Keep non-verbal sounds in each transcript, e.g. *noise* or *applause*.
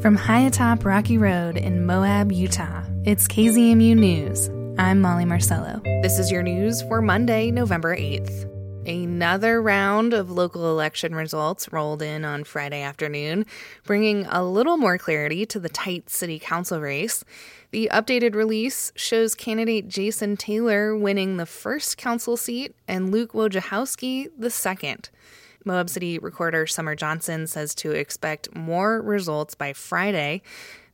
From high atop Rocky Road in Moab, Utah, it's KZMU News. I'm Molly Marcello. This is your news for Monday, November 8th. Another round of local election results rolled in on Friday afternoon, bringing a little more clarity to the tight city council race. The updated release shows candidate Jason Taylor winning the first council seat and Luke Wojciechowski the second. Moab City Recorder Summer Johnson says to expect more results by Friday.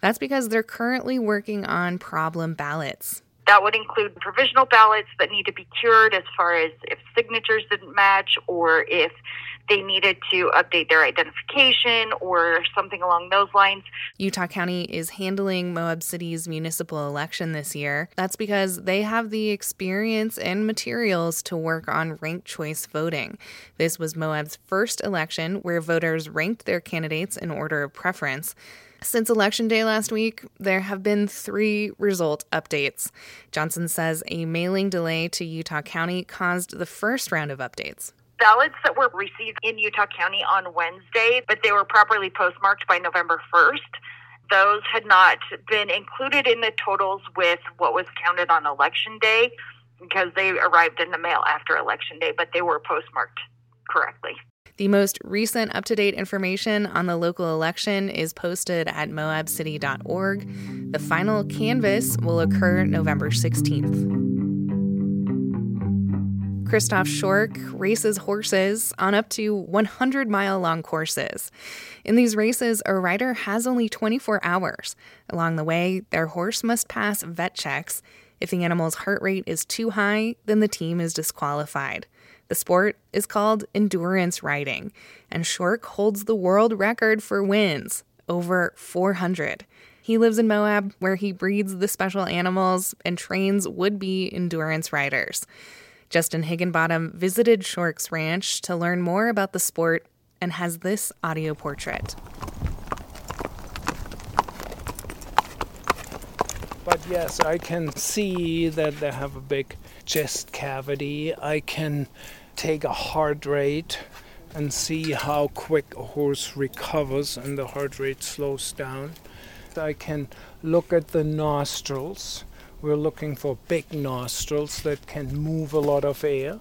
That's because they're currently working on problem ballots. That would include provisional ballots that need to be cured as far as if signatures didn't match or if they needed to update their identification or something along those lines. Utah County is handling Moab City's municipal election this year. That's because they have the experience and materials to work on ranked choice voting. This was Moab's first election where voters ranked their candidates in order of preference. Since Election Day last week, there have been three result updates. Johnson says a mailing delay to Utah County caused the first round of updates ballots that were received in Utah County on Wednesday, but they were properly postmarked by November 1st. Those had not been included in the totals with what was counted on election day because they arrived in the mail after election day, but they were postmarked correctly. The most recent up to date information on the local election is posted at moabcity.org. The final canvass will occur November 16th. Christoph Schork races horses on up to 100 mile long courses. In these races, a rider has only 24 hours. Along the way, their horse must pass vet checks. If the animal's heart rate is too high, then the team is disqualified. The sport is called endurance riding, and Schork holds the world record for wins over 400. He lives in Moab, where he breeds the special animals and trains would be endurance riders. Justin Higginbottom visited Schork's ranch to learn more about the sport and has this audio portrait. But yes, I can see that they have a big chest cavity. I can take a heart rate and see how quick a horse recovers and the heart rate slows down. I can look at the nostrils we're looking for big nostrils that can move a lot of air.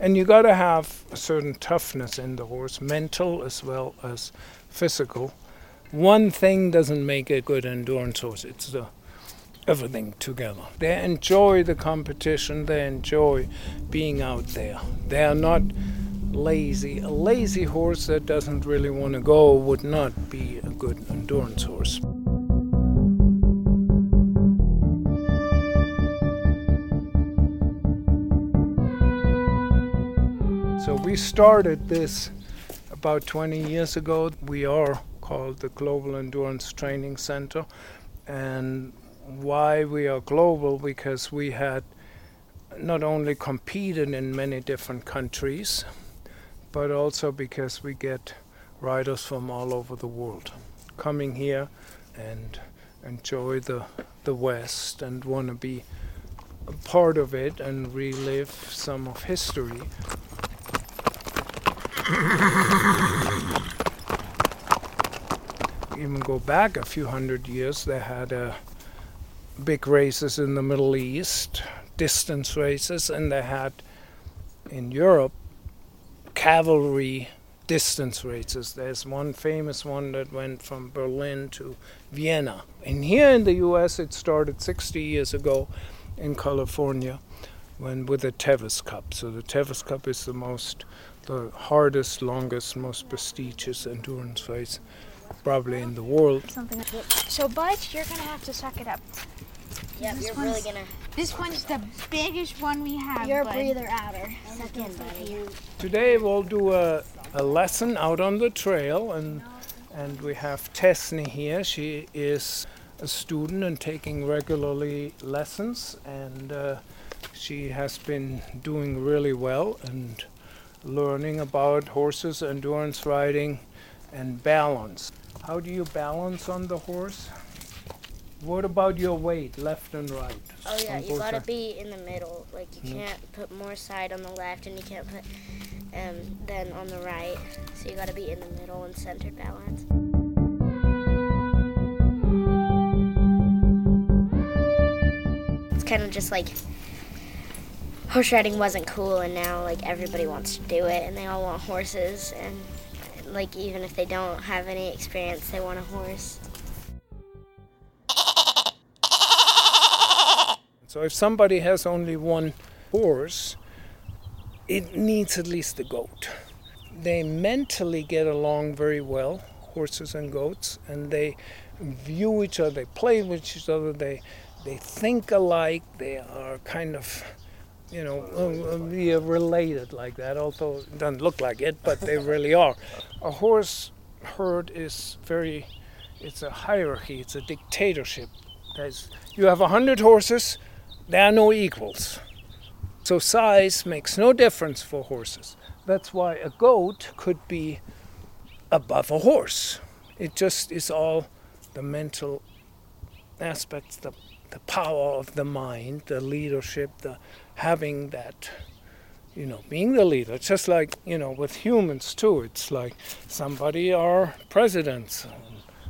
And you got to have a certain toughness in the horse, mental as well as physical. One thing doesn't make a good endurance horse, it's the everything together. They enjoy the competition, they enjoy being out there. They are not lazy. A lazy horse that doesn't really want to go would not be a good endurance horse. We started this about 20 years ago. We are called the Global Endurance Training Center. And why we are global? Because we had not only competed in many different countries, but also because we get riders from all over the world coming here and enjoy the, the West and want to be a part of it and relive some of history even go back a few hundred years, they had uh, big races in the Middle East, distance races, and they had in Europe cavalry distance races. There's one famous one that went from Berlin to Vienna. And here in the US, it started 60 years ago in California when with the Tevis Cup. So the Tevis Cup is the most the hardest, longest, most prestigious endurance race probably in the world. Something so, Bud, you're gonna have to suck it up. Yeah, you're really gonna. This one's the biggest one we have. You're a breather outer. Suck in, buddy. Today we'll do a, a lesson out on the trail, and and we have Tesney here. She is a student and taking regularly lessons, and uh, she has been doing really well and learning about horses, endurance riding, and balance. How do you balance on the horse? What about your weight, left and right? Oh yeah, you gotta be in the middle. Like you mm. can't put more side on the left, and you can't put um, then on the right. So you gotta be in the middle and centered balance. It's kind of just like horse riding wasn't cool, and now like everybody wants to do it, and they all want horses, and like even if they don't have any experience, they want a horse. So if somebody has only one horse, it needs at least a goat. They mentally get along very well, horses and goats, and they view each other, they play with each other, they they think alike, they are kind of you know, uh, related like that, although it doesn't look like it, but they really are. A horse herd is very, it's a hierarchy, it's a dictatorship. There's, you have a hundred horses, there are no equals. So size makes no difference for horses. That's why a goat could be above a horse. It just is all the mental aspects, the, the power of the mind, the leadership, the having that, you know, being the leader. It's just like, you know, with humans too. It's like somebody are presidents,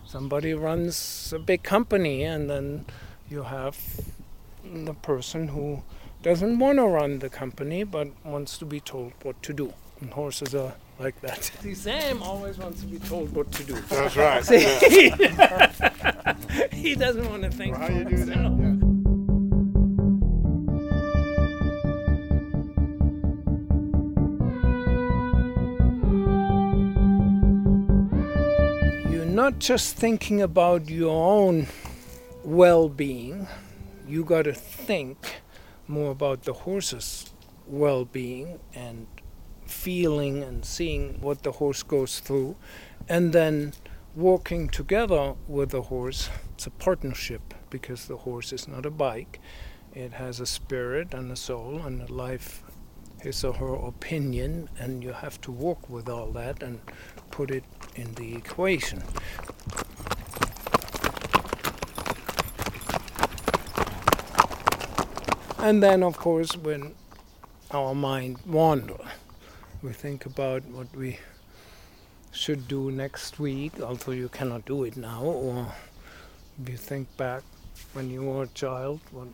somebody runs a big company, and then you have the person who doesn't want to run the company but wants to be told what to do. And horses are like that. *laughs* See, Sam always wants to be told what to do. That's right. See, *laughs* he doesn't want to think Well, how for you do that? himself. Yeah. You're not just thinking about your own well being, you got to think more about the horse's well being and feeling and seeing what the horse goes through, and then walking together with the horse. It's a partnership because the horse is not a bike, it has a spirit and a soul and a life. His or her opinion, and you have to walk with all that and put it in the equation. And then, of course, when our mind wander, we think about what we should do next week, although you cannot do it now, or you think back when you were a child, what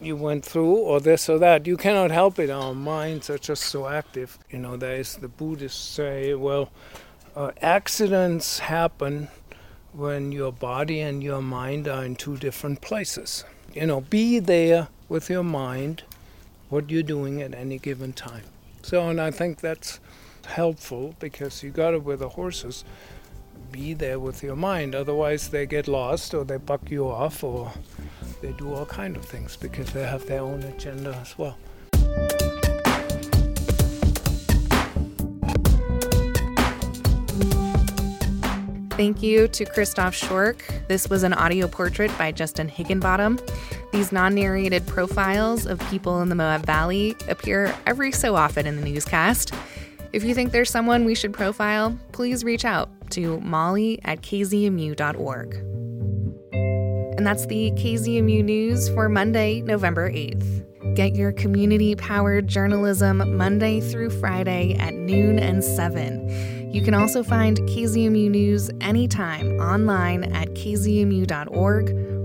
you went through, or this or that. You cannot help it. Our minds are just so active. You know, there is the Buddhists say, well, uh, accidents happen when your body and your mind are in two different places. You know, be there with your mind what you're doing at any given time. So, and I think that's helpful because you got it with the horses. Be there with your mind, otherwise they get lost or they buck you off or they do all kind of things because they have their own agenda as well. Thank you to Christoph Schork. This was an audio portrait by Justin Higginbottom. These non narrated profiles of people in the Moab Valley appear every so often in the newscast. If you think there's someone we should profile, please reach out to molly at kzmu.org. And that's the KZMU News for Monday, November 8th. Get your community powered journalism Monday through Friday at noon and 7. You can also find KZMU News anytime online at kzmu.org